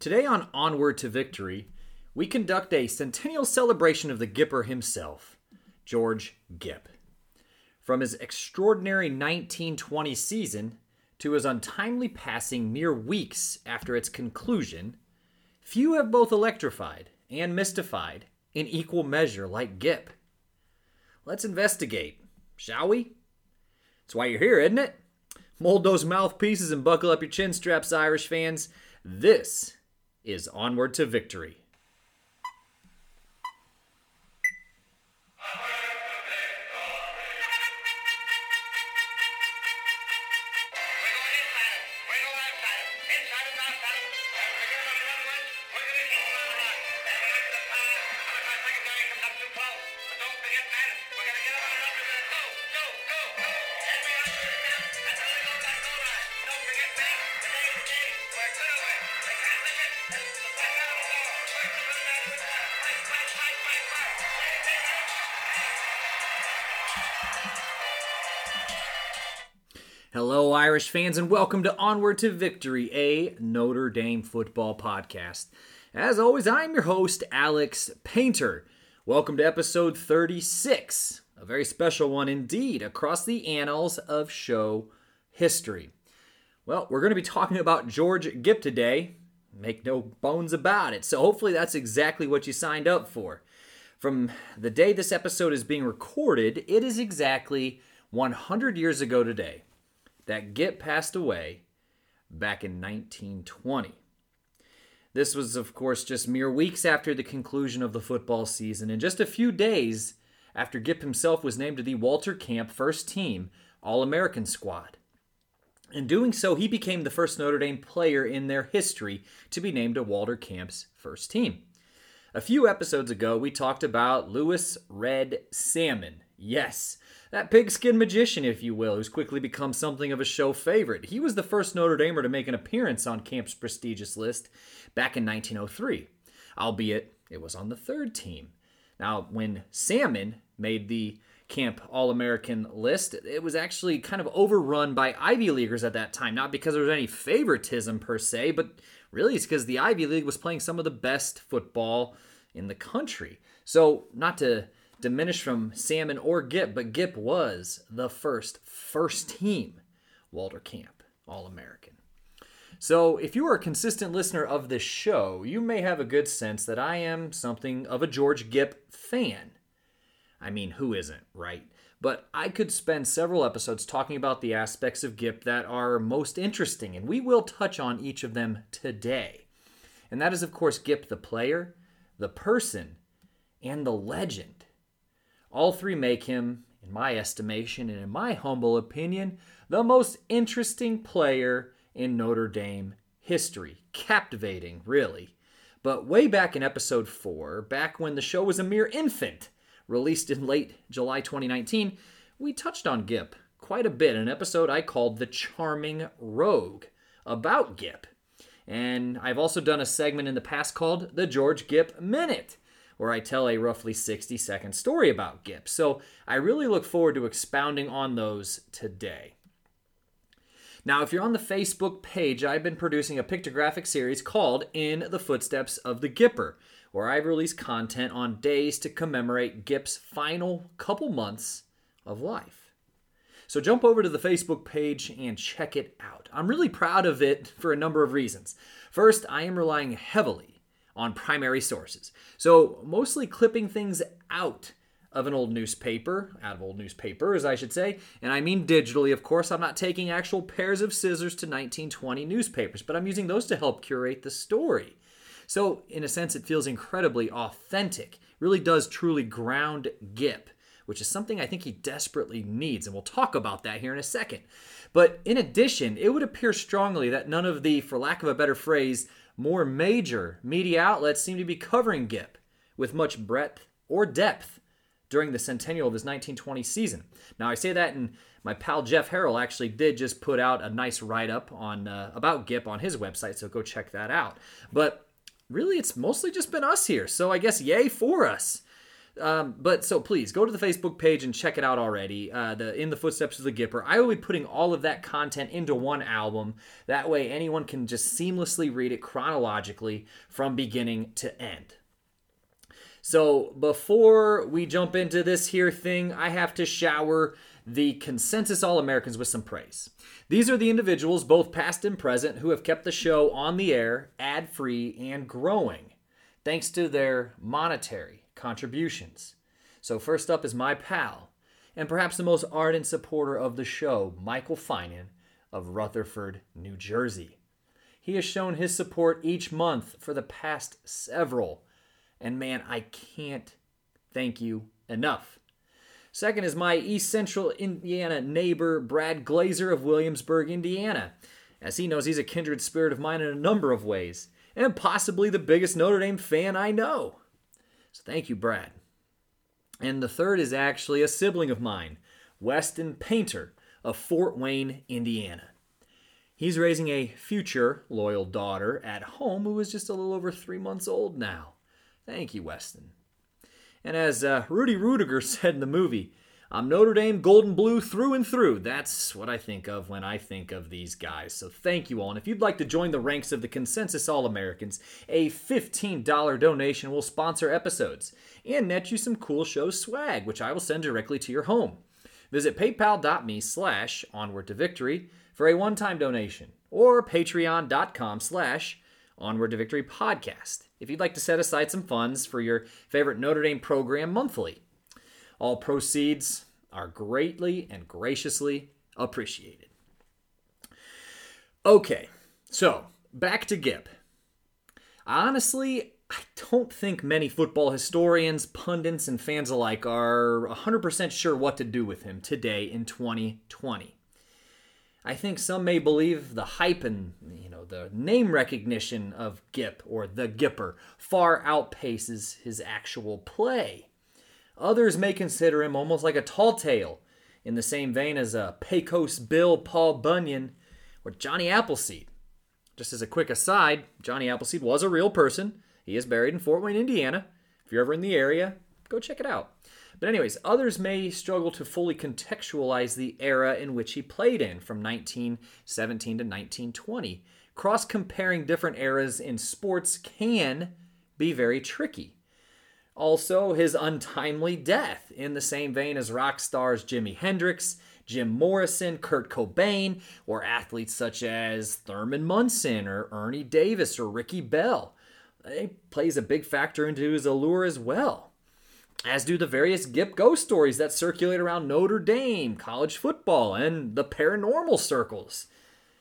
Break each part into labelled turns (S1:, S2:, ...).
S1: Today on Onward to Victory, we conduct a centennial celebration of the Gipper himself, George Gipp. From his extraordinary 1920 season to his untimely passing mere weeks after its conclusion, few have both electrified and mystified in equal measure like Gipp. Let's investigate, shall we? That's why you're here, isn't it? Mold those mouthpieces and buckle up your chin straps, Irish fans. This is Onward to Victory. Irish fans, and welcome to Onward to Victory, a Notre Dame football podcast. As always, I'm your host, Alex Painter. Welcome to episode 36, a very special one indeed, across the annals of show history. Well, we're going to be talking about George Gipp today. Make no bones about it. So, hopefully, that's exactly what you signed up for. From the day this episode is being recorded, it is exactly 100 years ago today that Gipp passed away back in 1920. This was, of course, just mere weeks after the conclusion of the football season, and just a few days after Gipp himself was named to the Walter Camp first team All American squad. In doing so, he became the first Notre Dame player in their history to be named to Walter Camp's first team. A few episodes ago, we talked about Louis Red Salmon. Yes, that pigskin magician, if you will, who's quickly become something of a show favorite. He was the first Notre Damer to make an appearance on Camp's prestigious list back in 1903, albeit it was on the third team. Now, when Salmon made the Camp All American list, it was actually kind of overrun by Ivy Leaguers at that time. Not because there was any favoritism per se, but really it's because the Ivy League was playing some of the best football in the country. So, not to diminish from Salmon or Gipp, but Gipp was the first first team Walter Camp All American. So, if you are a consistent listener of this show, you may have a good sense that I am something of a George Gipp fan. I mean, who isn't, right? But I could spend several episodes talking about the aspects of Gipp that are most interesting, and we will touch on each of them today. And that is, of course, Gipp the player, the person, and the legend. All three make him, in my estimation and in my humble opinion, the most interesting player in Notre Dame history. Captivating, really. But way back in episode 4, back when the show was a mere infant, released in late July 2019, we touched on Gipp quite a bit in an episode I called The Charming Rogue about Gipp. And I've also done a segment in the past called The George Gipp Minute where I tell a roughly 60 second story about Gipp. So I really look forward to expounding on those today. Now, if you're on the Facebook page, I've been producing a pictographic series called In the Footsteps of the Gipper, where I've released content on days to commemorate Gipp's final couple months of life. So jump over to the Facebook page and check it out. I'm really proud of it for a number of reasons. First, I am relying heavily on primary sources. So, mostly clipping things out of an old newspaper, out of old newspapers, I should say. And I mean digitally, of course. I'm not taking actual pairs of scissors to 1920 newspapers, but I'm using those to help curate the story. So, in a sense, it feels incredibly authentic. really does truly ground Gipp, which is something I think he desperately needs. And we'll talk about that here in a second. But in addition, it would appear strongly that none of the, for lack of a better phrase, more major media outlets seem to be covering Gipp with much breadth or depth during the centennial of his 1920 season. Now, I say that, and my pal Jeff Harrell actually did just put out a nice write up on uh, about Gipp on his website, so go check that out. But really, it's mostly just been us here, so I guess yay for us. Um, but so please go to the Facebook page and check it out already. Uh, the In the Footsteps of the Gipper. I will be putting all of that content into one album. That way, anyone can just seamlessly read it chronologically from beginning to end. So before we jump into this here thing, I have to shower the consensus All Americans with some praise. These are the individuals, both past and present, who have kept the show on the air, ad free, and growing, thanks to their monetary contributions. So, first up is my pal, and perhaps the most ardent supporter of the show, Michael Finan of Rutherford, New Jersey. He has shown his support each month for the past several, and man, I can't thank you enough. Second is my East Central Indiana neighbor, Brad Glazer of Williamsburg, Indiana, as he knows he's a kindred spirit of mine in a number of ways, and possibly the biggest Notre Dame fan I know. So thank you, Brad. And the third is actually a sibling of mine, Weston Painter of Fort Wayne, Indiana. He's raising a future loyal daughter at home who is just a little over three months old now. Thank you, Weston. And as uh, Rudy Ruettiger said in the movie, I'm Notre Dame golden blue through and through. That's what I think of when I think of these guys. So thank you all. And if you'd like to join the ranks of the Consensus All Americans, a $15 donation will sponsor episodes and net you some cool show swag, which I will send directly to your home. Visit paypal.me slash onward to victory for a one-time donation or patreon.com slash onward to victory podcast if you'd like to set aside some funds for your favorite Notre Dame program monthly. All proceeds are greatly and graciously appreciated. Okay, so back to Gipp. Honestly, I don't think many football historians, pundits, and fans alike are 100% sure what to do with him today in 2020. I think some may believe the hype and you know the name recognition of Gipp or the Gipper far outpaces his actual play. Others may consider him almost like a tall tale, in the same vein as a Pecos Bill, Paul Bunyan, or Johnny Appleseed. Just as a quick aside, Johnny Appleseed was a real person. He is buried in Fort Wayne, Indiana. If you're ever in the area, go check it out. But, anyways, others may struggle to fully contextualize the era in which he played in from 1917 to 1920. Cross comparing different eras in sports can be very tricky. Also, his untimely death, in the same vein as rock stars Jimi Hendrix, Jim Morrison, Kurt Cobain, or athletes such as Thurman Munson or Ernie Davis or Ricky Bell. It plays a big factor into his allure as well. As do the various Gipp ghost stories that circulate around Notre Dame, college football, and the paranormal circles.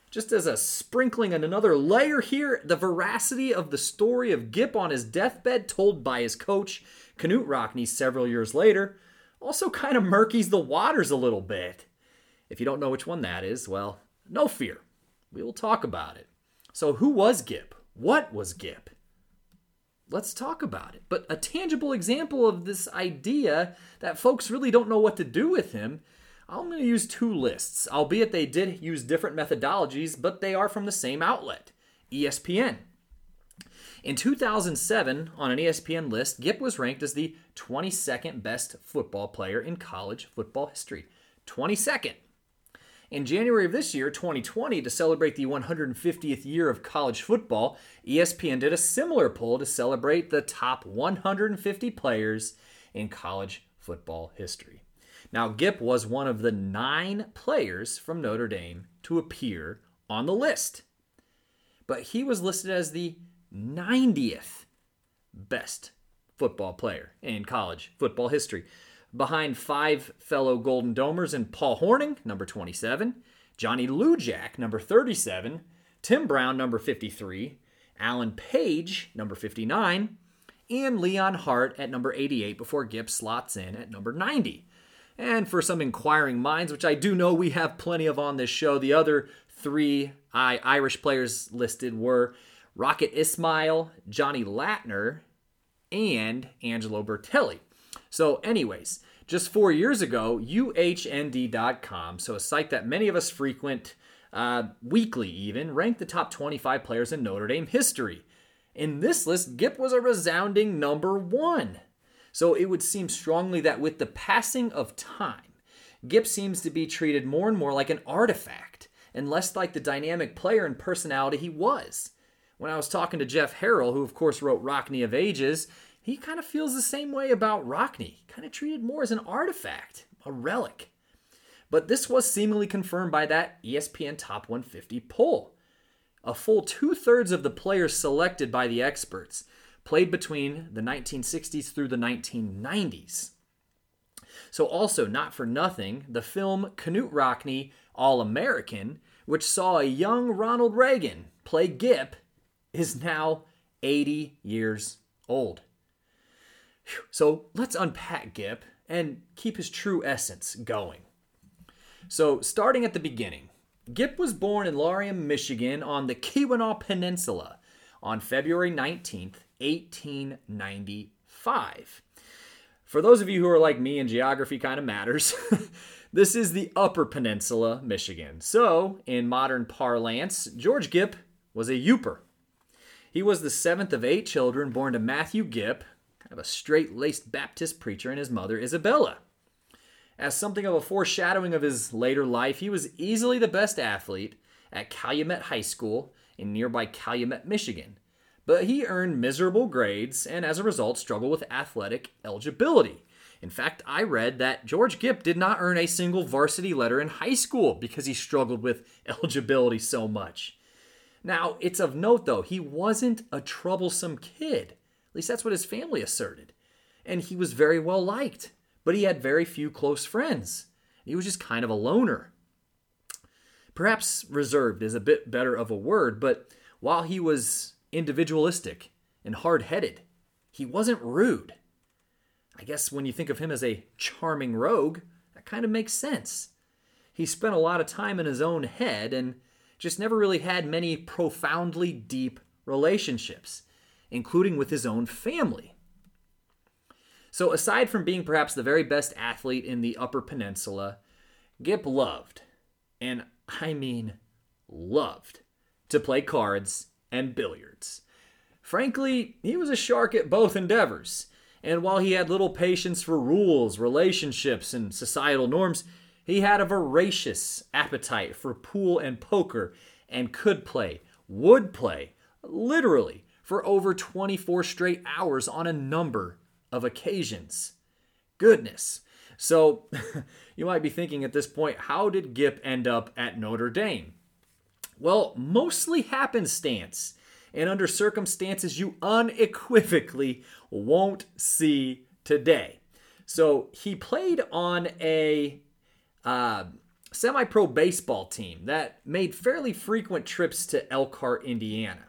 S1: Just as a sprinkling and another layer here, the veracity of the story of Gipp on his deathbed told by his coach, Knute Rockne, several years later, also kind of murkies the waters a little bit. If you don't know which one that is, well, no fear. We will talk about it. So, who was Gipp? What was Gipp? Let's talk about it. But a tangible example of this idea that folks really don't know what to do with him I'm going to use two lists, albeit they did use different methodologies, but they are from the same outlet ESPN. In 2007, on an ESPN list, Gipp was ranked as the 22nd best football player in college football history. 22nd. In January of this year, 2020, to celebrate the 150th year of college football, ESPN did a similar poll to celebrate the top 150 players in college football history. Now, Gipp was one of the nine players from Notre Dame to appear on the list, but he was listed as the 90th best football player in college football history, behind five fellow Golden Domers and Paul Hornung, number 27, Johnny Lujack, number 37, Tim Brown, number 53, Alan Page, number 59, and Leon Hart at number 88 before Gipp slots in at number 90. And for some inquiring minds, which I do know we have plenty of on this show, the other three Irish players listed were Rocket Ismail, Johnny Lattner, and Angelo Bertelli. So, anyways, just four years ago, UHND.com, so a site that many of us frequent uh, weekly even, ranked the top 25 players in Notre Dame history. In this list, Gipp was a resounding number one. So it would seem strongly that with the passing of time, Gipp seems to be treated more and more like an artifact and less like the dynamic player and personality he was. When I was talking to Jeff Harrell, who of course wrote Rockne of Ages, he kind of feels the same way about Rockne, kind of treated more as an artifact, a relic. But this was seemingly confirmed by that ESPN Top 150 poll. A full two thirds of the players selected by the experts played between the 1960s through the 1990s. So, also, not for nothing, the film Knute Rockne All American, which saw a young Ronald Reagan play Gipp, is now 80 years old. So, let's unpack Gipp and keep his true essence going. So, starting at the beginning, Gipp was born in Laurium, Michigan on the Keweenaw Peninsula on February 19th, 1895. For those of you who are like me and geography kind of matters, this is the Upper Peninsula, Michigan. So, in modern parlance, George Gipp was a Yooper. He was the seventh of eight children born to Matthew Gipp, kind of a straight laced Baptist preacher, and his mother, Isabella. As something of a foreshadowing of his later life, he was easily the best athlete at Calumet High School in nearby Calumet, Michigan. But he earned miserable grades and as a result struggled with athletic eligibility. In fact, I read that George Gipp did not earn a single varsity letter in high school because he struggled with eligibility so much. Now, it's of note though, he wasn't a troublesome kid. At least that's what his family asserted. And he was very well liked but he had very few close friends. He was just kind of a loner. Perhaps reserved is a bit better of a word, but while he was individualistic and hard headed, he wasn't rude. I guess when you think of him as a charming rogue, that kind of makes sense. He spent a lot of time in his own head and just never really had many profoundly deep relationships, including with his own family. So, aside from being perhaps the very best athlete in the Upper Peninsula, Gipp loved, and I mean loved, to play cards and billiards. Frankly, he was a shark at both endeavors, and while he had little patience for rules, relationships, and societal norms, he had a voracious appetite for pool and poker and could play, would play, literally, for over 24 straight hours on a number of occasions. Goodness. So you might be thinking at this point, how did Gipp end up at Notre Dame? Well, mostly happenstance, and under circumstances you unequivocally won't see today. So he played on a uh, semi pro baseball team that made fairly frequent trips to Elkhart, Indiana.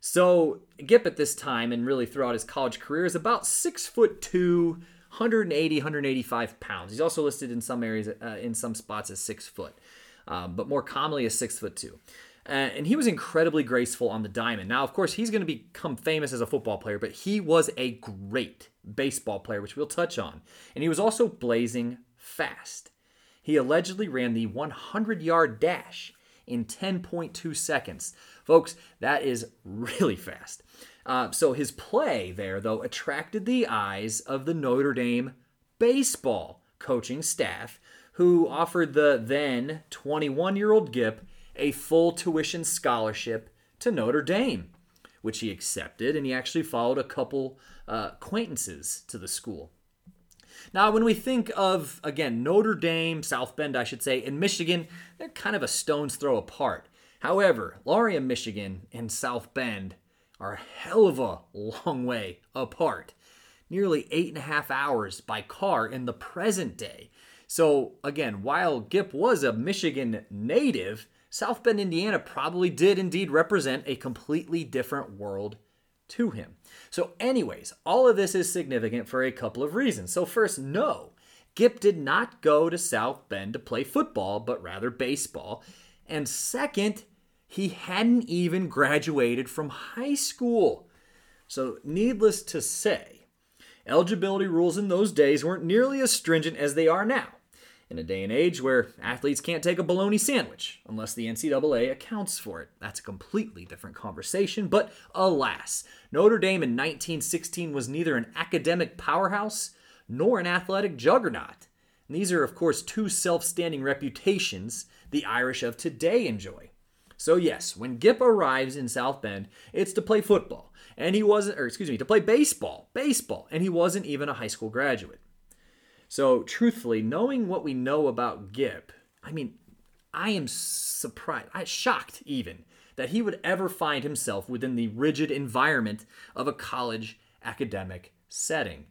S1: So Gipp at this time and really throughout his college career is about six foot two, 180, 185 pounds. He's also listed in some areas, uh, in some spots as six foot, um, but more commonly as six foot two. And he was incredibly graceful on the diamond. Now, of course, he's going to become famous as a football player, but he was a great baseball player, which we'll touch on. And he was also blazing fast. He allegedly ran the 100 yard dash in 10.2 seconds. Folks, that is really fast. Uh, so his play there, though, attracted the eyes of the Notre Dame baseball coaching staff, who offered the then 21 year old Gipp a full tuition scholarship to Notre Dame, which he accepted, and he actually followed a couple uh, acquaintances to the school. Now, when we think of, again, Notre Dame, South Bend, I should say, and Michigan, they're kind of a stone's throw apart. However, Laurium, Michigan, and South Bend are a hell of a long way apart. Nearly eight and a half hours by car in the present day. So, again, while Gipp was a Michigan native, South Bend, Indiana probably did indeed represent a completely different world to him. So, anyways, all of this is significant for a couple of reasons. So, first, no, Gipp did not go to South Bend to play football, but rather baseball. And second, he hadn't even graduated from high school. So, needless to say, eligibility rules in those days weren't nearly as stringent as they are now. In a day and age where athletes can't take a bologna sandwich unless the NCAA accounts for it. That's a completely different conversation, but alas, Notre Dame in 1916 was neither an academic powerhouse nor an athletic juggernaut. And these are, of course, two self standing reputations the Irish of today enjoy. So, yes, when Gipp arrives in South Bend, it's to play football. And he wasn't, or excuse me, to play baseball. Baseball. And he wasn't even a high school graduate. So, truthfully, knowing what we know about Gipp, I mean, I am surprised, I shocked even that he would ever find himself within the rigid environment of a college academic setting.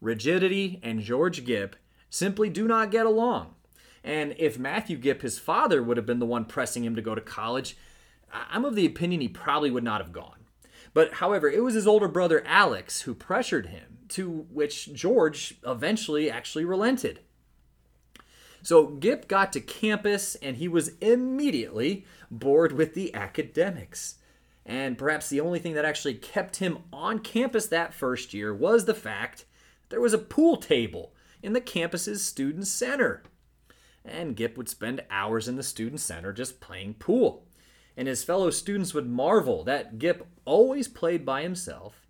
S1: Rigidity and George Gipp simply do not get along. And if Matthew Gipp, his father, would have been the one pressing him to go to college, I'm of the opinion he probably would not have gone. But however, it was his older brother Alex who pressured him, to which George eventually actually relented. So Gipp got to campus and he was immediately bored with the academics. And perhaps the only thing that actually kept him on campus that first year was the fact there was a pool table in the campus's student center. And Gipp would spend hours in the student center just playing pool and his fellow students would marvel that Gipp always played by himself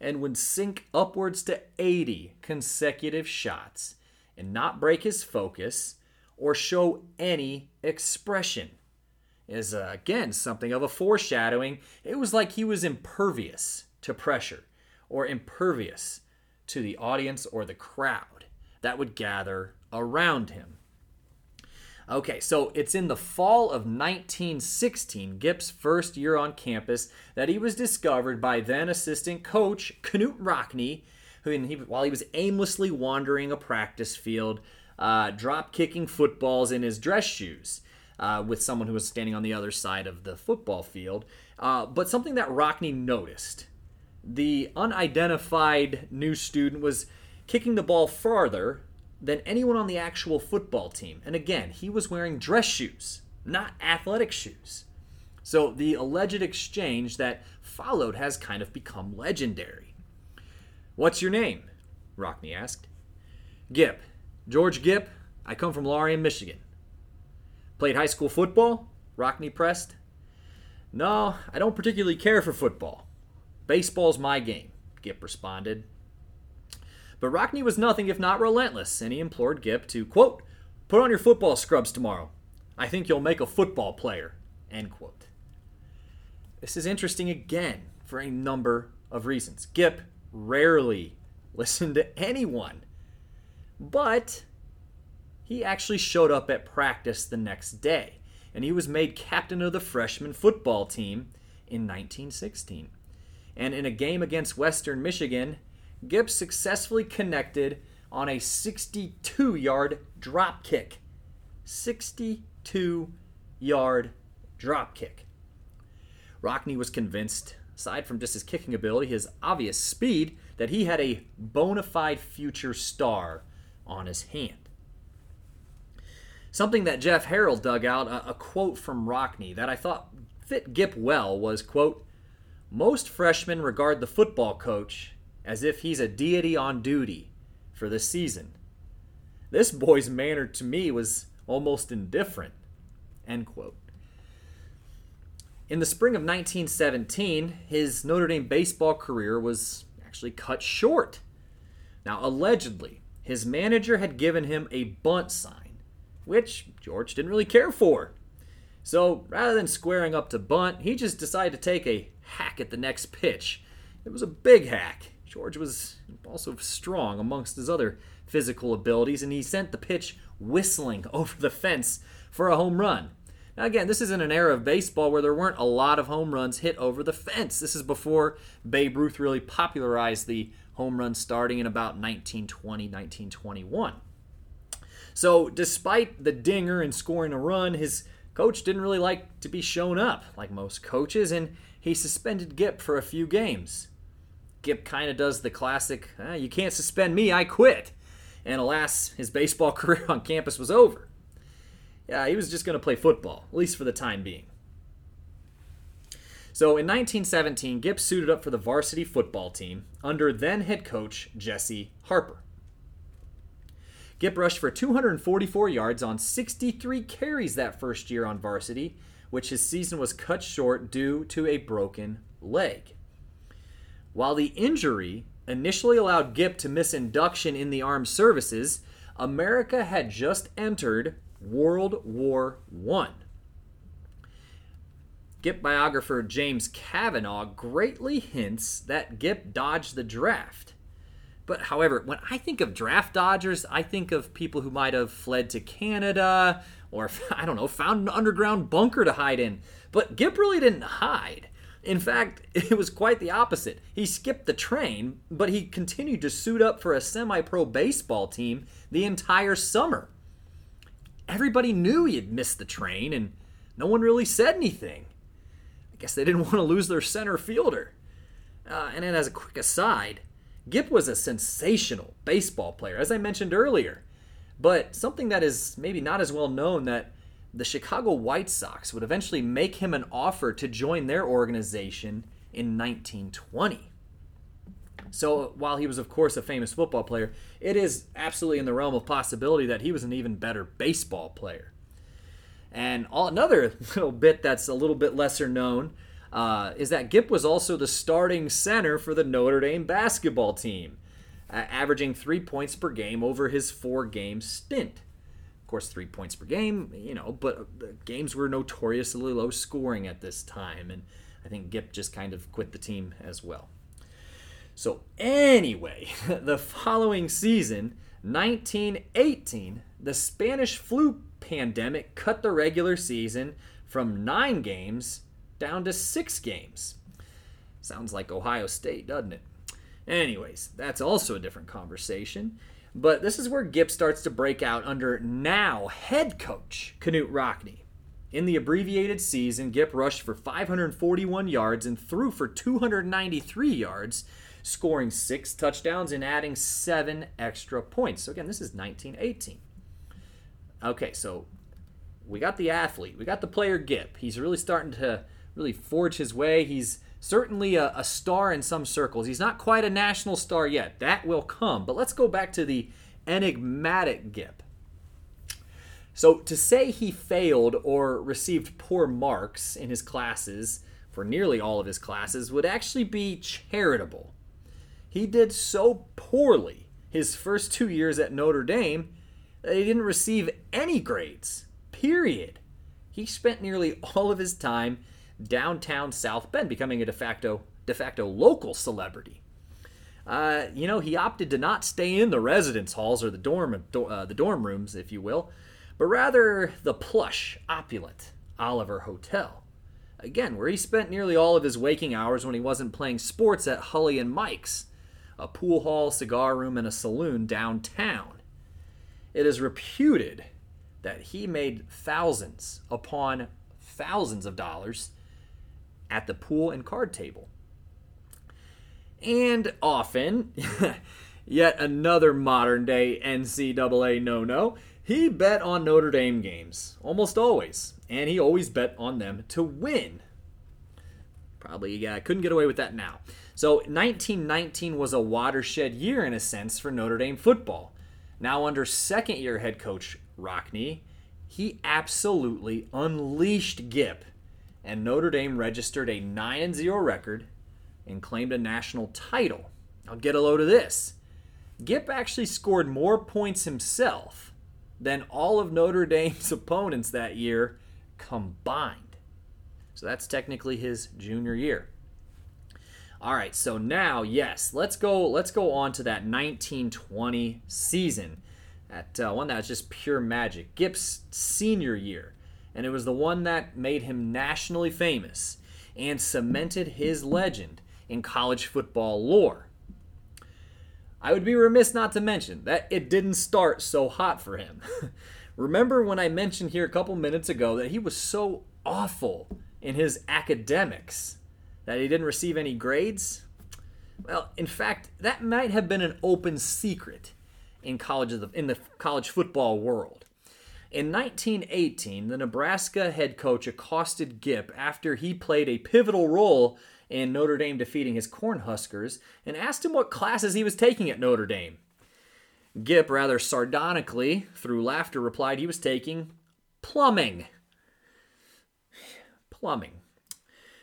S1: and would sink upwards to 80 consecutive shots and not break his focus or show any expression. Is uh, again something of a foreshadowing. It was like he was impervious to pressure or impervious to the audience or the crowd that would gather around him. Okay, so it's in the fall of 1916, Gipp's first year on campus, that he was discovered by then assistant coach Knute Rockne, who, he, while he was aimlessly wandering a practice field, uh, drop kicking footballs in his dress shoes. Uh, with someone who was standing on the other side of the football field. Uh, but something that Rockney noticed the unidentified new student was kicking the ball farther than anyone on the actual football team. And again, he was wearing dress shoes, not athletic shoes. So the alleged exchange that followed has kind of become legendary. What's your name? Rockne asked. Gipp. George Gipp. I come from Laurium, Michigan. Played high school football? Rockne pressed. No, I don't particularly care for football. Baseball's my game, Gipp responded. But Rockne was nothing if not relentless, and he implored Gipp to, quote, put on your football scrubs tomorrow. I think you'll make a football player, end quote. This is interesting again for a number of reasons. Gipp rarely listened to anyone, but he actually showed up at practice the next day, and he was made captain of the freshman football team in 1916. And in a game against Western Michigan, Gibbs successfully connected on a 62 yard drop kick. 62 yard drop kick. Rockne was convinced, aside from just his kicking ability, his obvious speed, that he had a bona fide future star on his hand. Something that Jeff Harrell dug out, a, a quote from Rockne that I thought fit Gipp well was, quote, most freshmen regard the football coach as if he's a deity on duty for the season. This boy's manner to me was almost indifferent. End quote. In the spring of 1917, his Notre Dame baseball career was actually cut short. Now, allegedly, his manager had given him a bunt sign, which George didn't really care for. So rather than squaring up to bunt, he just decided to take a hack at the next pitch. It was a big hack, George was also strong amongst his other physical abilities, and he sent the pitch whistling over the fence for a home run. Now, again, this is in an era of baseball where there weren't a lot of home runs hit over the fence. This is before Babe Ruth really popularized the home run starting in about 1920, 1921. So, despite the dinger and scoring a run, his coach didn't really like to be shown up, like most coaches, and he suspended Gipp for a few games. Gipp kind of does the classic, ah, you can't suspend me, I quit. And alas, his baseball career on campus was over. Yeah, he was just going to play football, at least for the time being. So in 1917, Gipp suited up for the varsity football team under then head coach Jesse Harper. Gipp rushed for 244 yards on 63 carries that first year on varsity, which his season was cut short due to a broken leg. While the injury initially allowed Gipp to miss induction in the armed services, America had just entered World War I. Gipp biographer James Cavanaugh greatly hints that Gipp dodged the draft. But however, when I think of draft dodgers, I think of people who might have fled to Canada or, I don't know, found an underground bunker to hide in. But Gipp really didn't hide. In fact, it was quite the opposite. He skipped the train, but he continued to suit up for a semi pro baseball team the entire summer. Everybody knew he had missed the train, and no one really said anything. I guess they didn't want to lose their center fielder. Uh, and then, as a quick aside, Gipp was a sensational baseball player, as I mentioned earlier. But something that is maybe not as well known that the Chicago White Sox would eventually make him an offer to join their organization in 1920. So, while he was, of course, a famous football player, it is absolutely in the realm of possibility that he was an even better baseball player. And all, another little bit that's a little bit lesser known uh, is that Gipp was also the starting center for the Notre Dame basketball team, uh, averaging three points per game over his four game stint. Course, three points per game, you know, but the games were notoriously low scoring at this time, and I think Gipp just kind of quit the team as well. So, anyway, the following season, 1918, the Spanish flu pandemic cut the regular season from nine games down to six games. Sounds like Ohio State, doesn't it? Anyways, that's also a different conversation. But this is where Gipp starts to break out under now head coach Knute Rockne. In the abbreviated season, Gipp rushed for 541 yards and threw for 293 yards, scoring six touchdowns and adding seven extra points. So, again, this is 1918. Okay, so we got the athlete, we got the player Gipp. He's really starting to really forge his way. He's certainly a, a, star in some circles. He's not quite a national star yet. That will come. But let's go back to the enigmatic Gipp. So, to say he failed or received poor marks in his classes for nearly all of his classes would actually be charitable. He did so poorly his first two years at Notre Dame that he didn't receive any grades. Period. He spent nearly all of his time downtown South Bend, becoming a de facto de facto local celebrity. Uh, you know, he opted to not stay in the residence halls or the dorm uh, the dorm rooms, if you will, but rather the plush, opulent Oliver Hotel. Again, where he spent nearly all of his waking hours when he wasn't playing sports at Hullie and Mike's, a pool hall, cigar room, and a saloon downtown. It is reputed that he made thousands upon thousands of dollars at the pool and card table. And often, yet another modern day NCAA no no, he bet on Notre Dame games, almost always. And he always bet on them to win. Probably yeah, couldn't get away with that now. So 1919 was a watershed year in a sense for Notre Dame football. Now under second year head coach Rockne, he absolutely unleashed Gipp and Notre Dame registered a 9 0 record and claimed a national title. I'll get a load of this. Gipp actually scored more points himself than all of Notre Dame's opponents that year combined. So that's technically his junior year. All right, so now, yes, let's go. Let's go on to that 1920 season, that uh, one that's just pure magic. Gipp's senior year and it was the one that made him nationally famous and cemented his legend in college football lore. I would be remiss not to mention that it didn't start so hot for him. Remember when I mentioned here a couple minutes ago that he was so awful in his academics that he didn't receive any grades? Well, in fact, that might have been an open secret in college in the college football world. In 1918, the Nebraska head coach accosted Gipp after he played a pivotal role in Notre Dame defeating his Cornhuskers and asked him what classes he was taking at Notre Dame. Gipp, rather sardonically, through laughter, replied he was taking plumbing. Plumbing.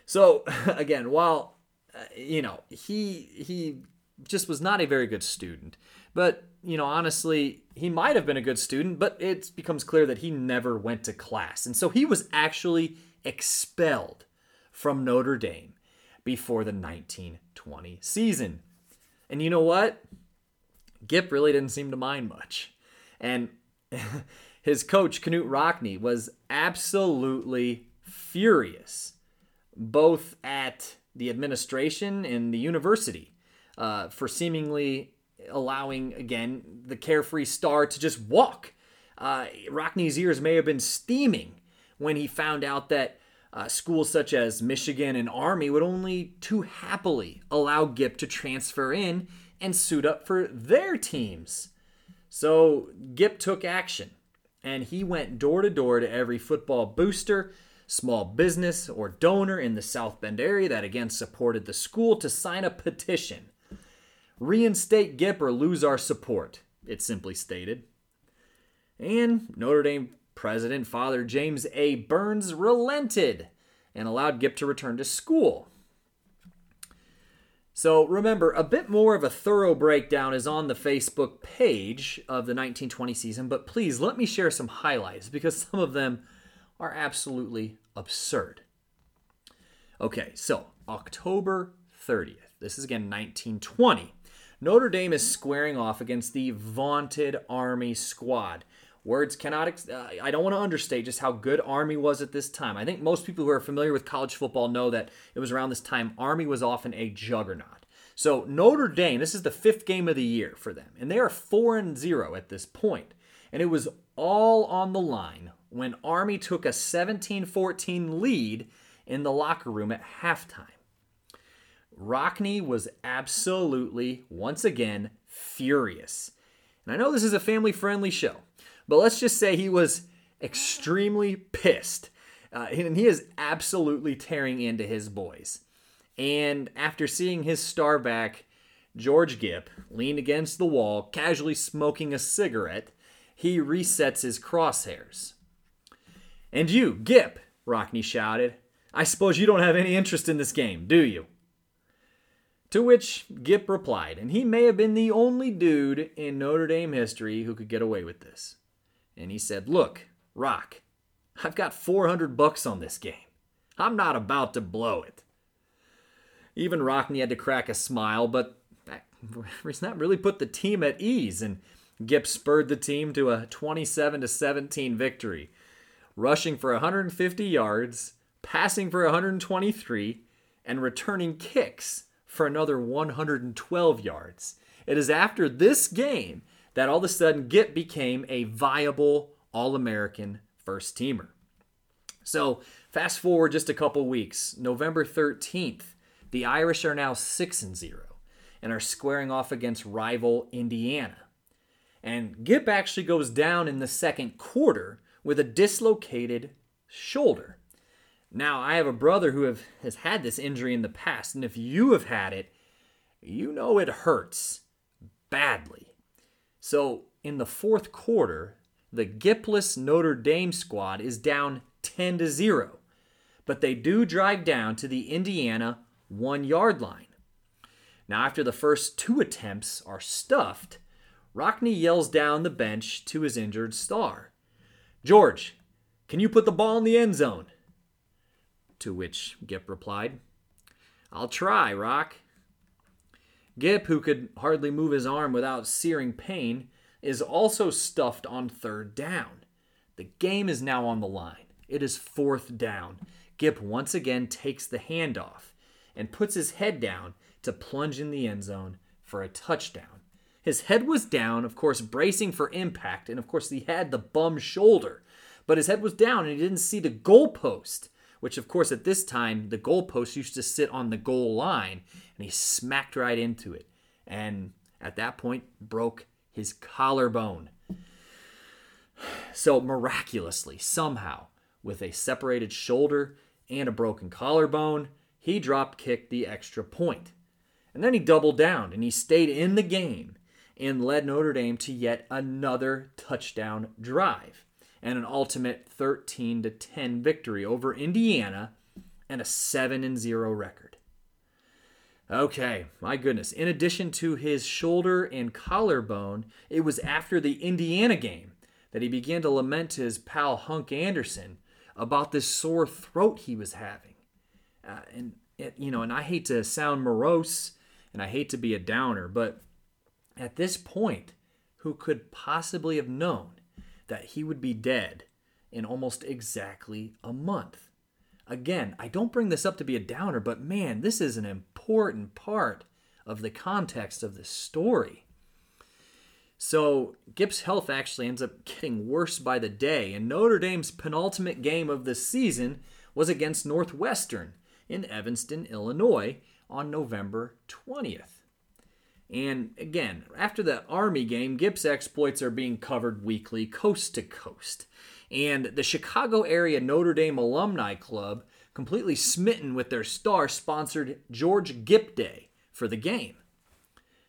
S1: So, again, while, uh, you know, he, he just was not a very good student, but, you know, honestly, he might have been a good student, but it becomes clear that he never went to class. And so he was actually expelled from Notre Dame before the 1920 season. And you know what? Gipp really didn't seem to mind much. And his coach, Knute Rockne, was absolutely furious, both at the administration and the university uh, for seemingly allowing, again, the carefree star to just walk. Uh, Rockne's ears may have been steaming when he found out that uh, schools such as Michigan and Army would only too happily allow Gipp to transfer in and suit up for their teams. So Gipp took action and he went door to door to every football booster, small business, or donor in the South Bend area that again supported the school to sign a petition. Reinstate Gipp or lose our support, it simply stated. And Notre Dame president, Father James A. Burns, relented and allowed Gipp to return to school. So remember, a bit more of a thorough breakdown is on the Facebook page of the 1920 season, but please let me share some highlights because some of them are absolutely absurd. Okay, so October 30th. This is again 1920. Notre Dame is squaring off against the vaunted Army squad. Words cannot, ex- uh, I don't want to understate just how good Army was at this time. I think most people who are familiar with college football know that it was around this time Army was often a juggernaut. So Notre Dame, this is the fifth game of the year for them, and they are 4 and 0 at this point. And it was all on the line when Army took a 17 14 lead in the locker room at halftime. Rockne was absolutely, once again, furious. And I know this is a family friendly show, but let's just say he was extremely pissed. Uh, and he is absolutely tearing into his boys. And after seeing his star back, George Gipp leaned against the wall, casually smoking a cigarette. He resets his crosshairs. And you, Gipp, Rockne shouted, I suppose you don't have any interest in this game, do you? To which Gipp replied, and he may have been the only dude in Notre Dame history who could get away with this. And he said, Look, Rock, I've got 400 bucks on this game. I'm not about to blow it. Even Rockne had to crack a smile, but he's not really put the team at ease, and Gipp spurred the team to a 27 to 17 victory, rushing for 150 yards, passing for 123, and returning kicks for another 112 yards. It is after this game that all of a sudden Gipp became a viable All American first teamer. So, fast forward just a couple weeks, November 13th, the Irish are now 6 and 0 and are squaring off against rival Indiana. And Gipp actually goes down in the second quarter with a dislocated shoulder. Now, I have a brother who have, has had this injury in the past, and if you have had it, you know it hurts badly. So in the fourth quarter, the Gippless Notre Dame squad is down 10 to 0, but they do drive down to the Indiana one yard line. Now, after the first two attempts are stuffed, Rockne yells down the bench to his injured star George, can you put the ball in the end zone? To which Gipp replied, I'll try, Rock. Gipp, who could hardly move his arm without searing pain, is also stuffed on third down. The game is now on the line. It is fourth down. Gipp once again takes the handoff and puts his head down to plunge in the end zone for a touchdown. His head was down, of course, bracing for impact, and of course, he had the bum shoulder, but his head was down and he didn't see the goalpost which of course at this time the goalpost used to sit on the goal line, and he smacked right into it, and at that point broke his collarbone. So miraculously, somehow, with a separated shoulder and a broken collarbone, he drop kicked the extra point. And then he doubled down and he stayed in the game. and led Notre Dame to yet another touchdown drive and an ultimate 13 to 10 victory over Indiana and a 7 and 0 record. Okay, my goodness. In addition to his shoulder and collarbone, it was after the Indiana game that he began to lament to his pal Hunk Anderson about this sore throat he was having. Uh, and it, you know, and I hate to sound morose and I hate to be a downer, but at this point, who could possibly have known that he would be dead in almost exactly a month? Again, I don't bring this up to be a downer, but man, this is an important part of the context of this story. So, Gipp's health actually ends up getting worse by the day, and Notre Dame's penultimate game of the season was against Northwestern in Evanston, Illinois on November 20th. And again, after the Army game, Gipp's exploits are being covered weekly, coast to coast. And the Chicago area Notre Dame Alumni Club, completely smitten with their star, sponsored George Gipp Day for the game.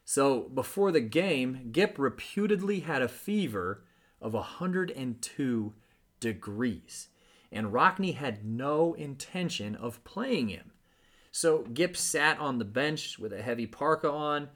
S1: So before the game, Gipp reputedly had a fever of 102 degrees, and Rockne had no intention of playing him. So Gipp sat on the bench with a heavy parka on,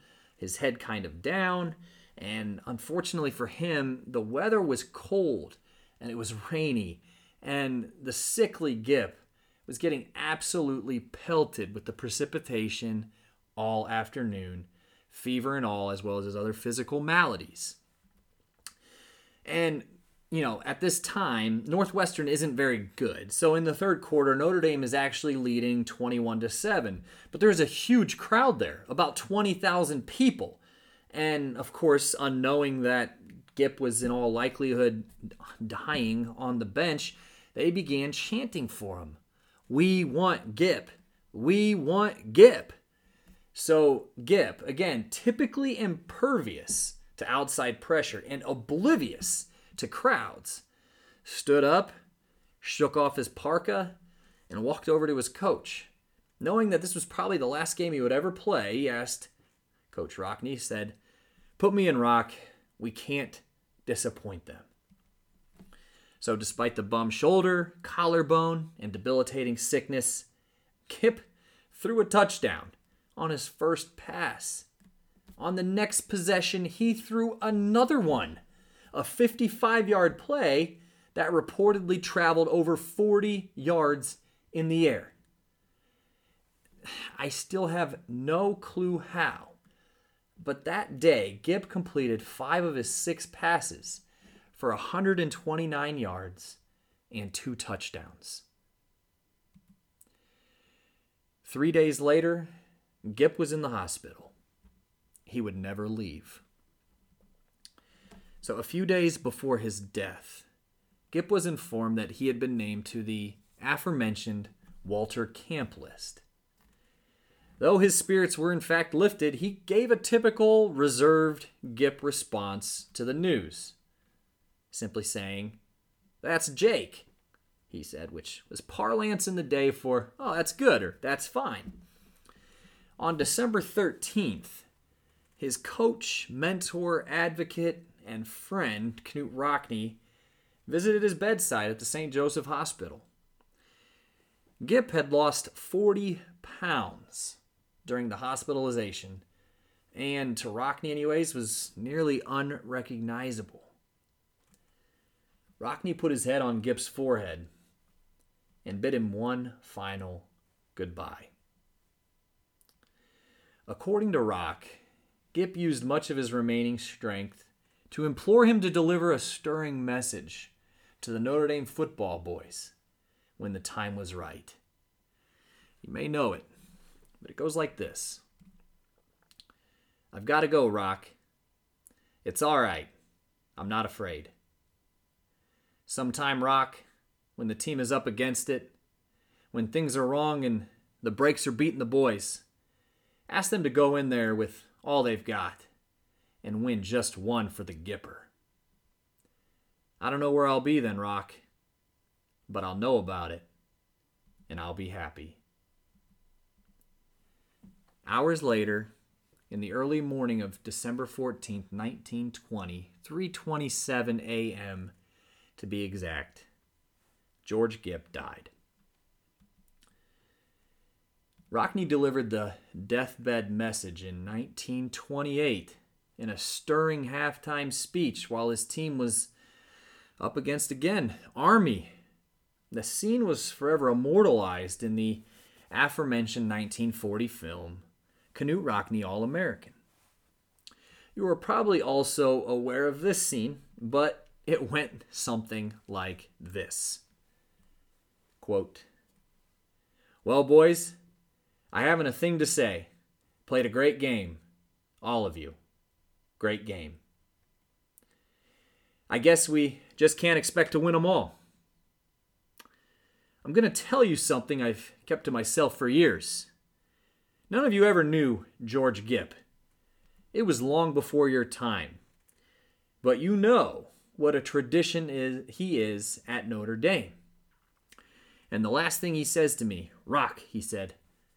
S1: his head kind of down, and unfortunately for him, the weather was cold and it was rainy, and the sickly Gipp was getting absolutely pelted with the precipitation all afternoon, fever and all, as well as his other physical maladies. And you know, at this time, Northwestern isn't very good. So in the third quarter, Notre Dame is actually leading 21 to 7. But there's a huge crowd there, about 20,000 people. And of course, unknowing that Gipp was in all likelihood dying on the bench, they began chanting for him. We want Gipp. We want Gipp. So Gipp, again, typically impervious to outside pressure and oblivious to crowds, stood up, shook off his parka, and walked over to his coach. Knowing that this was probably the last game he would ever play, he asked Coach Rockne, said, Put me in rock. We can't disappoint them. So, despite the bum shoulder, collarbone, and debilitating sickness, Gipp threw a touchdown on his first pass. On the next possession, he threw another one a 55 yard play that reportedly traveled over 40 yards in the air. I still have no clue how, but that day, Gipp completed five of his six passes for 129 yards and two touchdowns. Three days later, Gipp was in the hospital. He would never leave. So, a few days before his death, Gipp was informed that he had been named to the aforementioned Walter Camp list. Though his spirits were in fact lifted, he gave a typical reserved Gipp response to the news, simply saying, That's Jake, he said, which was parlance in the day for, Oh, that's good, or that's fine. On December 13th, his coach, mentor, advocate, and friend, Knute Rockne, visited his bedside at the St. Joseph Hospital. Gipp had lost 40 pounds during the hospitalization, and to Rockne, anyways, was nearly unrecognizable. Rockne put his head on Gipp's forehead and bid him one final goodbye. According to Rock, Gipp used much of his remaining strength to implore him to deliver a stirring message to the Notre Dame football boys when the time was right. You may know it, but it goes like this I've got to go, Rock. It's all right. I'm not afraid. Sometime, Rock, when the team is up against it, when things are wrong and the breaks are beating the boys, ask them to go in there with all they've got and win just one for the Gipper. I don't know where I'll be then, Rock, but I'll know about it, and I'll be happy. Hours later, in the early morning of December 14th, 1920, 3:27 a.m. to be exact, George Gipp died. Rockne delivered the deathbed message in 1928 in a stirring halftime speech while his team was up against again Army. The scene was forever immortalized in the aforementioned 1940 film Knute Rockne All American. You are probably also aware of this scene, but it went something like this. Quote, Well, boys, I haven't a thing to say. Played a great game. All of you. Great game. I guess we just can't expect to win them all. I'm going to tell you something I've kept to myself for years. None of you ever knew George Gipp. It was long before your time. But you know what a tradition is he is at Notre Dame. And the last thing he says to me, Rock, he said,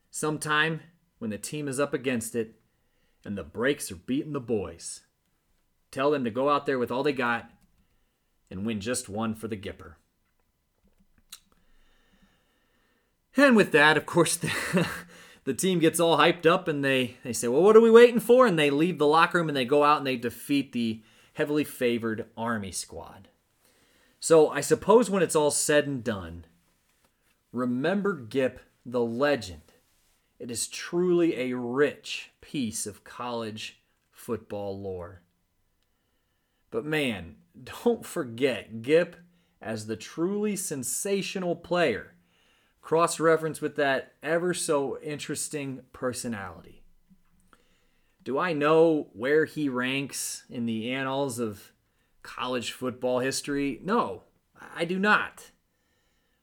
S1: sometime when the team is up against it and the breaks are beating the boys, tell them to go out there with all they got and win just one for the Gipper. And with that, of course, the, the team gets all hyped up and they, they say, Well, what are we waiting for? And they leave the locker room and they go out and they defeat the heavily favored Army squad. So I suppose when it's all said and done, remember Gipp, the legend. It is truly a rich piece of college football lore. But man, don't forget Gipp as the truly sensational player cross reference with that ever so interesting personality. Do I know where he ranks in the annals of college football history? No, I do not.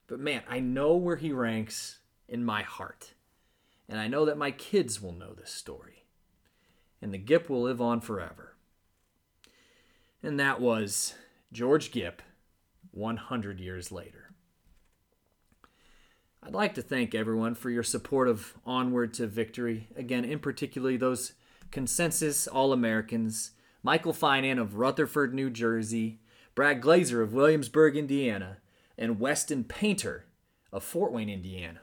S1: But man, I know where he ranks in my heart. And I know that my kids will know this story. And the Gipp will live on forever. And that was George Gipp 100 years later. I'd like to thank everyone for your support of Onward to Victory. Again, in particular, those consensus All Americans Michael Finan of Rutherford, New Jersey, Brad Glazer of Williamsburg, Indiana, and Weston Painter of Fort Wayne, Indiana.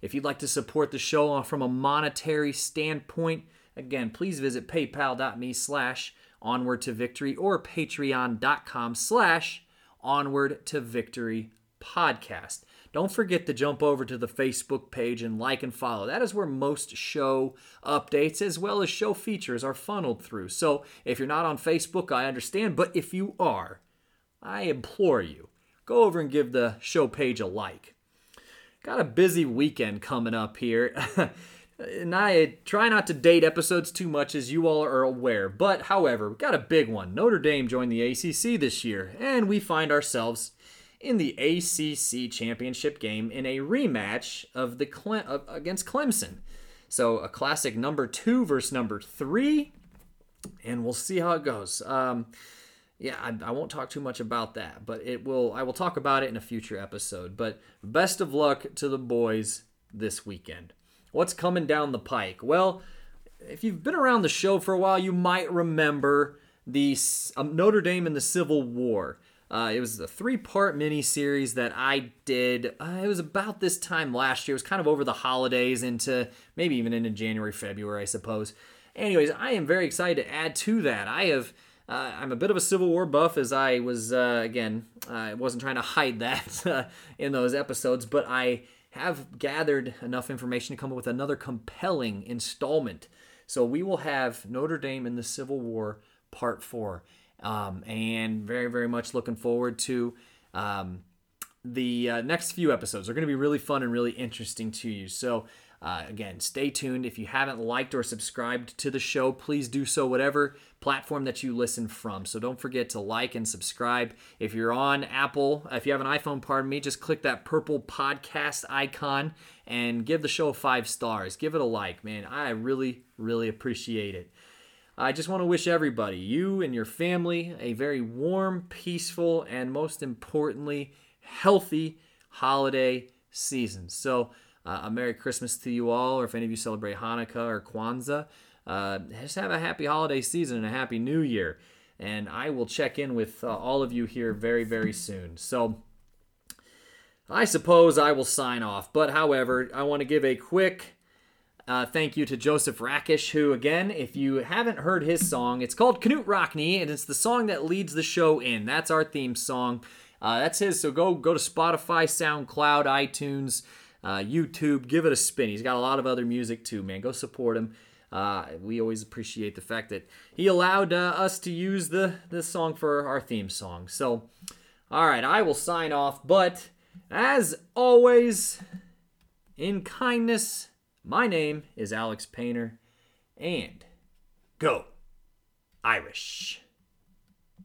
S1: If you'd like to support the show from a monetary standpoint, again, please visit paypal.me slash onward to victory or patreon.com slash onward to victory podcast. Don't forget to jump over to the Facebook page and like and follow. That is where most show updates as well as show features are funneled through. So if you're not on Facebook, I understand, but if you are, I implore you, go over and give the show page a like. Got a busy weekend coming up here. and I try not to date episodes too much, as you all are aware. But, however, we got a big one. Notre Dame joined the ACC this year, and we find ourselves in the ACC championship game in a rematch of the Cle- against Clemson. So a classic number two versus number three, and we'll see how it goes. Um, yeah, I, I, won't talk too much about that, but it will. I will talk about it in a future episode. But best of luck to the boys this weekend. What's coming down the pike? Well, if you've been around the show for a while, you might remember the um, Notre Dame in the Civil War. Uh, it was a three part mini series that I did. Uh, it was about this time last year. It was kind of over the holidays into maybe even into January, February, I suppose. Anyways, I am very excited to add to that. I have. Uh, I'm a bit of a Civil War buff, as I was uh, again. I wasn't trying to hide that uh, in those episodes, but I have gathered enough information to come up with another compelling installment. So we will have Notre Dame in the Civil War Part Four um, and very, very much looking forward to um, the uh, next few episodes. They're going to be really fun and really interesting to you. So, uh, again, stay tuned. If you haven't liked or subscribed to the show, please do so, whatever platform that you listen from. So don't forget to like and subscribe. If you're on Apple, if you have an iPhone, pardon me, just click that purple podcast icon and give the show five stars. Give it a like, man. I really, really appreciate it. I just want to wish everybody, you and your family, a very warm, peaceful, and most importantly, healthy holiday season. So, uh, a Merry Christmas to you all, or if any of you celebrate Hanukkah or Kwanzaa, uh, just have a happy holiday season and a happy new year. And I will check in with uh, all of you here very, very soon. So I suppose I will sign off. But however, I want to give a quick uh, thank you to Joseph Rakish, who, again, if you haven't heard his song, it's called Knute Rockne, and it's the song that leads the show in. That's our theme song. Uh, that's his. So go go to Spotify, SoundCloud, iTunes, uh, YouTube. Give it a spin. He's got a lot of other music too, man. Go support him. Uh, we always appreciate the fact that he allowed uh, us to use the the song for our theme song. So, all right, I will sign off. But as always, in kindness my name is Alex Painter, and go Irish.